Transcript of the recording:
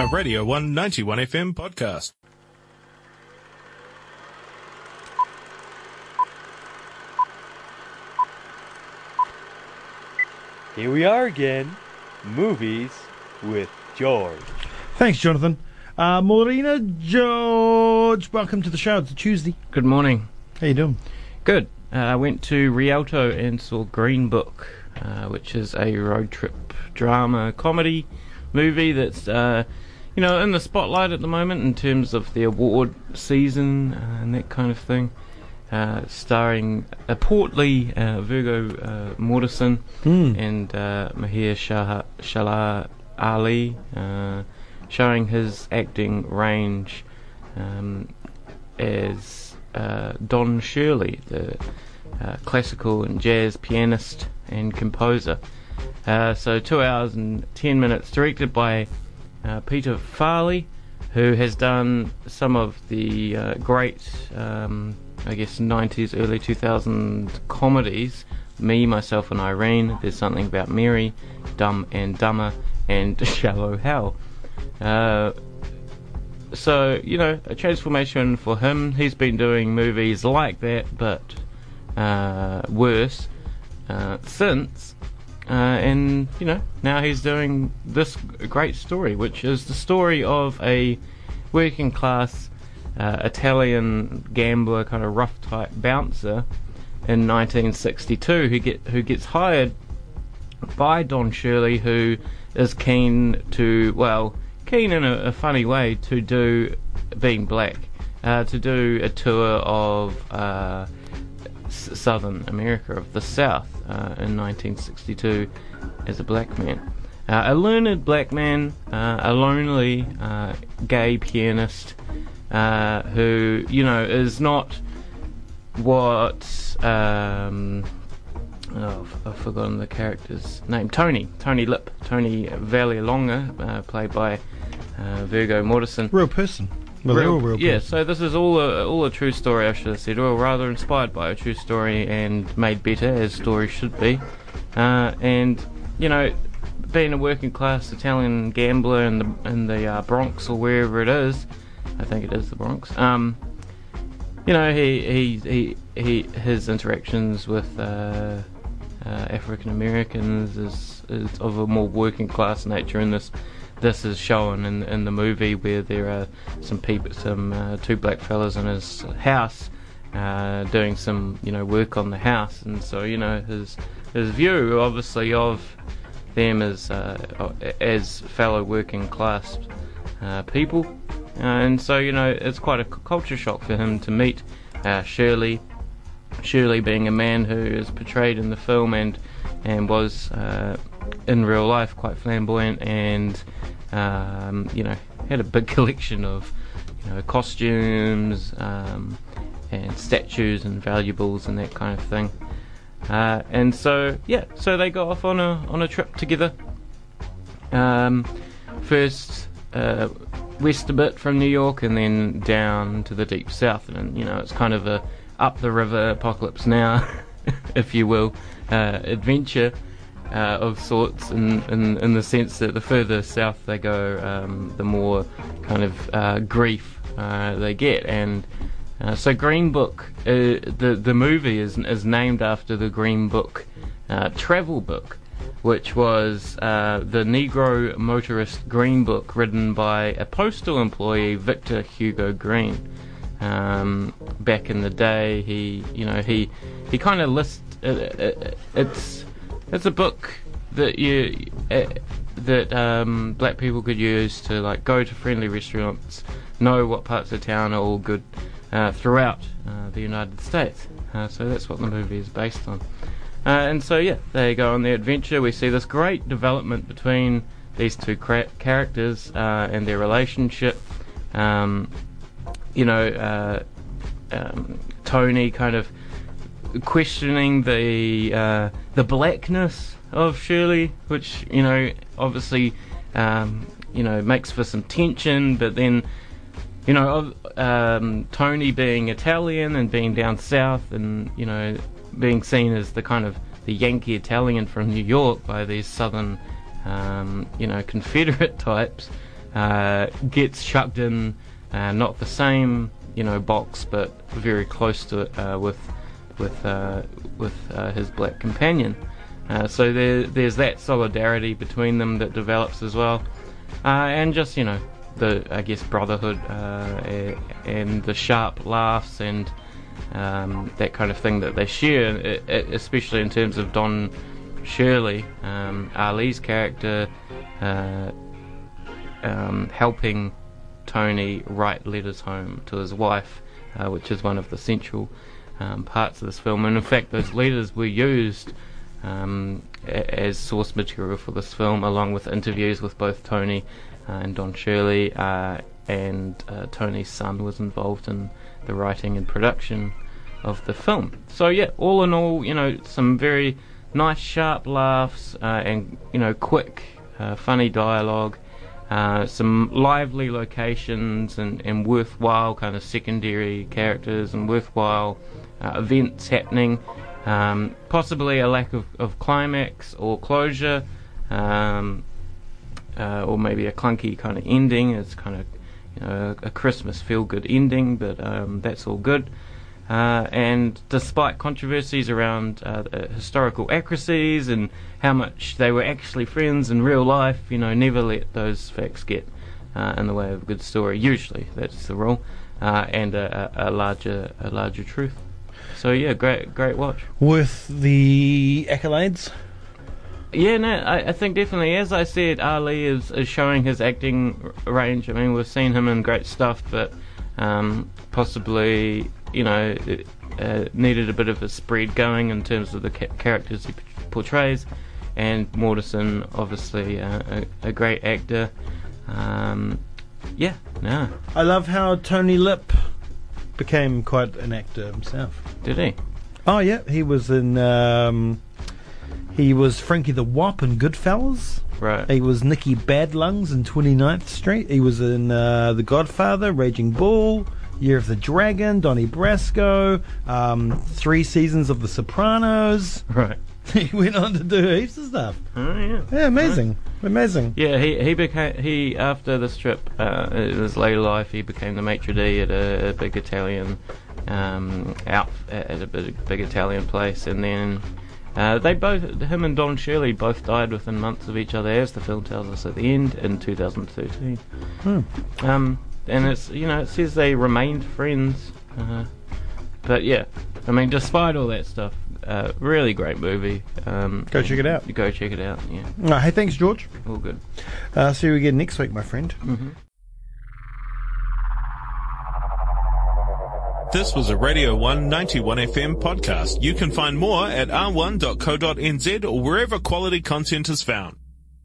A Radio 191 FM podcast. Here we are again. Movies with George. Thanks, Jonathan. Uh, Maureen, George, welcome to the show. It's a Tuesday. Good morning. How you doing? Good. Uh, I went to Rialto and saw Green Book, uh, which is a road trip drama comedy movie that's uh, you know in the spotlight at the moment in terms of the award season uh, and that kind of thing. Uh, starring a portly uh, Viggo uh, Mortensen Hmm. and uh, Mahershala Ali, uh, showing his acting range um, as uh, Don Shirley, the uh, classical and jazz pianist and composer. Uh, so two hours and ten minutes, directed by uh, Peter Farrelly, who has done some of the uh, great, um, I guess, 90s, early 2000 comedies. Me, Myself, and Irene. There's something about Mary, Dumb and Dumber, and Shallow Hal. Uh, so you know, a transformation for him. He's been doing movies like that, but uh, worse uh, since. Uh, and you know, now he's doing this great story, which is the story of a working class uh, Italian gambler, kind of rough type bouncer in 1962, who get who gets hired by Don Shirley, who is keen to, well, keen in a, a funny way to do, being black, uh, to do a tour of uh, Southern America, of the South, uh, in 1962 as a black man. Uh, a learned black man, uh, a lonely uh, gay pianist uh, who, you know, is not what. Um, oh, I've- forgotten the character's name. Tony. Tony Lip. Tony Vallelonga, uh, played by Viggo Mortensen. Real person. Well, they're real yeah, so this is all a all a true story. I should have said, or rather inspired by a true story and made better as stories should be. Uh, and you know, being a working class Italian gambler in the in the uh, Bronx or wherever it is, I think it is the Bronx. Um, you know, he he he, he his interactions with uh, uh, African Americans is is of a more working class nature in this. This is shown in in the movie where there are some people, some uh, two black fellas in his house uh, doing some you know work on the house, and so you know his his view obviously of them as uh, as fellow working class uh, people, uh, and so you know it's quite a culture shock for him to meet uh, Shirley. Shirley being a man who is portrayed in the film and and was in real life quite flamboyant and um, you know had a big collection of you know costumes um, and statues and valuables and that kind of thing. Uh, and so yeah, so they got off on a on a trip together. Um, first uh, west a bit from New York, and then down to the deep south, and you know it's kind of a up the river apocalypse now, if you will, uh, adventure uh, of sorts, in, in in the sense that the further south they go, um, the more kind of uh, grief uh, they get, and uh, so Green Book, uh, the the movie is is named after the Green Book uh, travel book, which was the Negro Motorist Green Book, written by a postal employee, Victor Hugo Green. Um, back in the day, he you know he he kind of lists uh, uh, it's it's a book that you uh, that um, black people could use to like go to friendly restaurants, know what parts of town are all good uh, throughout uh, the United States. Uh, so that's what the movie is based on. Uh, and so yeah, they go on their adventure. We see this great development between these two cra- characters uh, and their relationship. Um, you know, um, Tony kind of questioning the uh, the blackness of Shirley, which you know obviously um, you know makes for some tension, but then you know um, Tony being Italian and being down south, and you know being seen as the kind of the Yankee Italian from New York by these southern um, you know Confederate types. uh, gets chucked in, uh, not the same you know box, but very close to it uh, with with uh, with uh, his black companion. Uh, so there, there's that solidarity between them that develops as well, uh, and just you know the I guess brotherhood uh, and the sharp laughs and um, that kind of thing that they share, especially in terms of Don Shirley, um, Ali's character, uh, um, helping Tony write letters home to his wife, which is one of the central um, parts of this film. And in fact, those letters were used um, as source material for this film, along with interviews with both Tony uh, and Don Shirley. Uh, and uh, Tony's son was involved in the writing and production of the film. So yeah, all in all, you know, some very nice, sharp laughs uh, and you know, quick, uh, funny dialogue. Uh, some lively locations and, and worthwhile kind of secondary characters and worthwhile uh, events happening. Um, possibly a lack of, of climax or closure, um, uh, or maybe a clunky kind of ending. It's kind of you know, a Christmas feel good ending, but um, that's all good. Uh, and despite controversies around uh, historical accuracies and how much they were actually friends in real life, you know, never let those facts get uh, in the way of a good story. Usually, that's the rule, uh, and a, a, larger a larger truth. So yeah, great great watch. With the accolades. Yeah, no, I, I, think definitely. As I said, Ali is, is showing his acting range. I mean, we've seen him in great stuff, but um, possibly you know, uh, needed a bit of a spread going in terms of the ca- characters he portrays. And Mortensen, obviously, uh, a, a, great actor. Um, yeah, no. I love how Tony Lip became quite an actor himself. Did he? Oh yeah, he was in. Um, he was Frankie the Wop in Goodfellas. Right. He was Nicky Badlungs in 29th Street. He was in uh, The Godfather, Raging Bull. Year of the Dragon, Donnie Brasco, um, three seasons of The Sopranos. Right. he went on to do heaps of stuff. Oh yeah. Yeah, amazing, right. amazing. Yeah, he he became he after this trip uh, in his later life he became the maitre d at a, a big Italian um, out at a big, big Italian place, and then. Uh, they both, him and Don Shirley, both died within months of each other, as the film tells us at the end in 2013. Hmm. Um, and it's you know it says they remained friends. Uh, but yeah, I mean, despite all that stuff, uh, really great movie. Um, go check it out. Go check it out. Yeah. Uh, hey, thanks, George. All good. Uh, see you again next week, my friend. Mm-hmm. This was a Radio 191 FM podcast. You can find more at r1.co.nz or wherever quality content is found.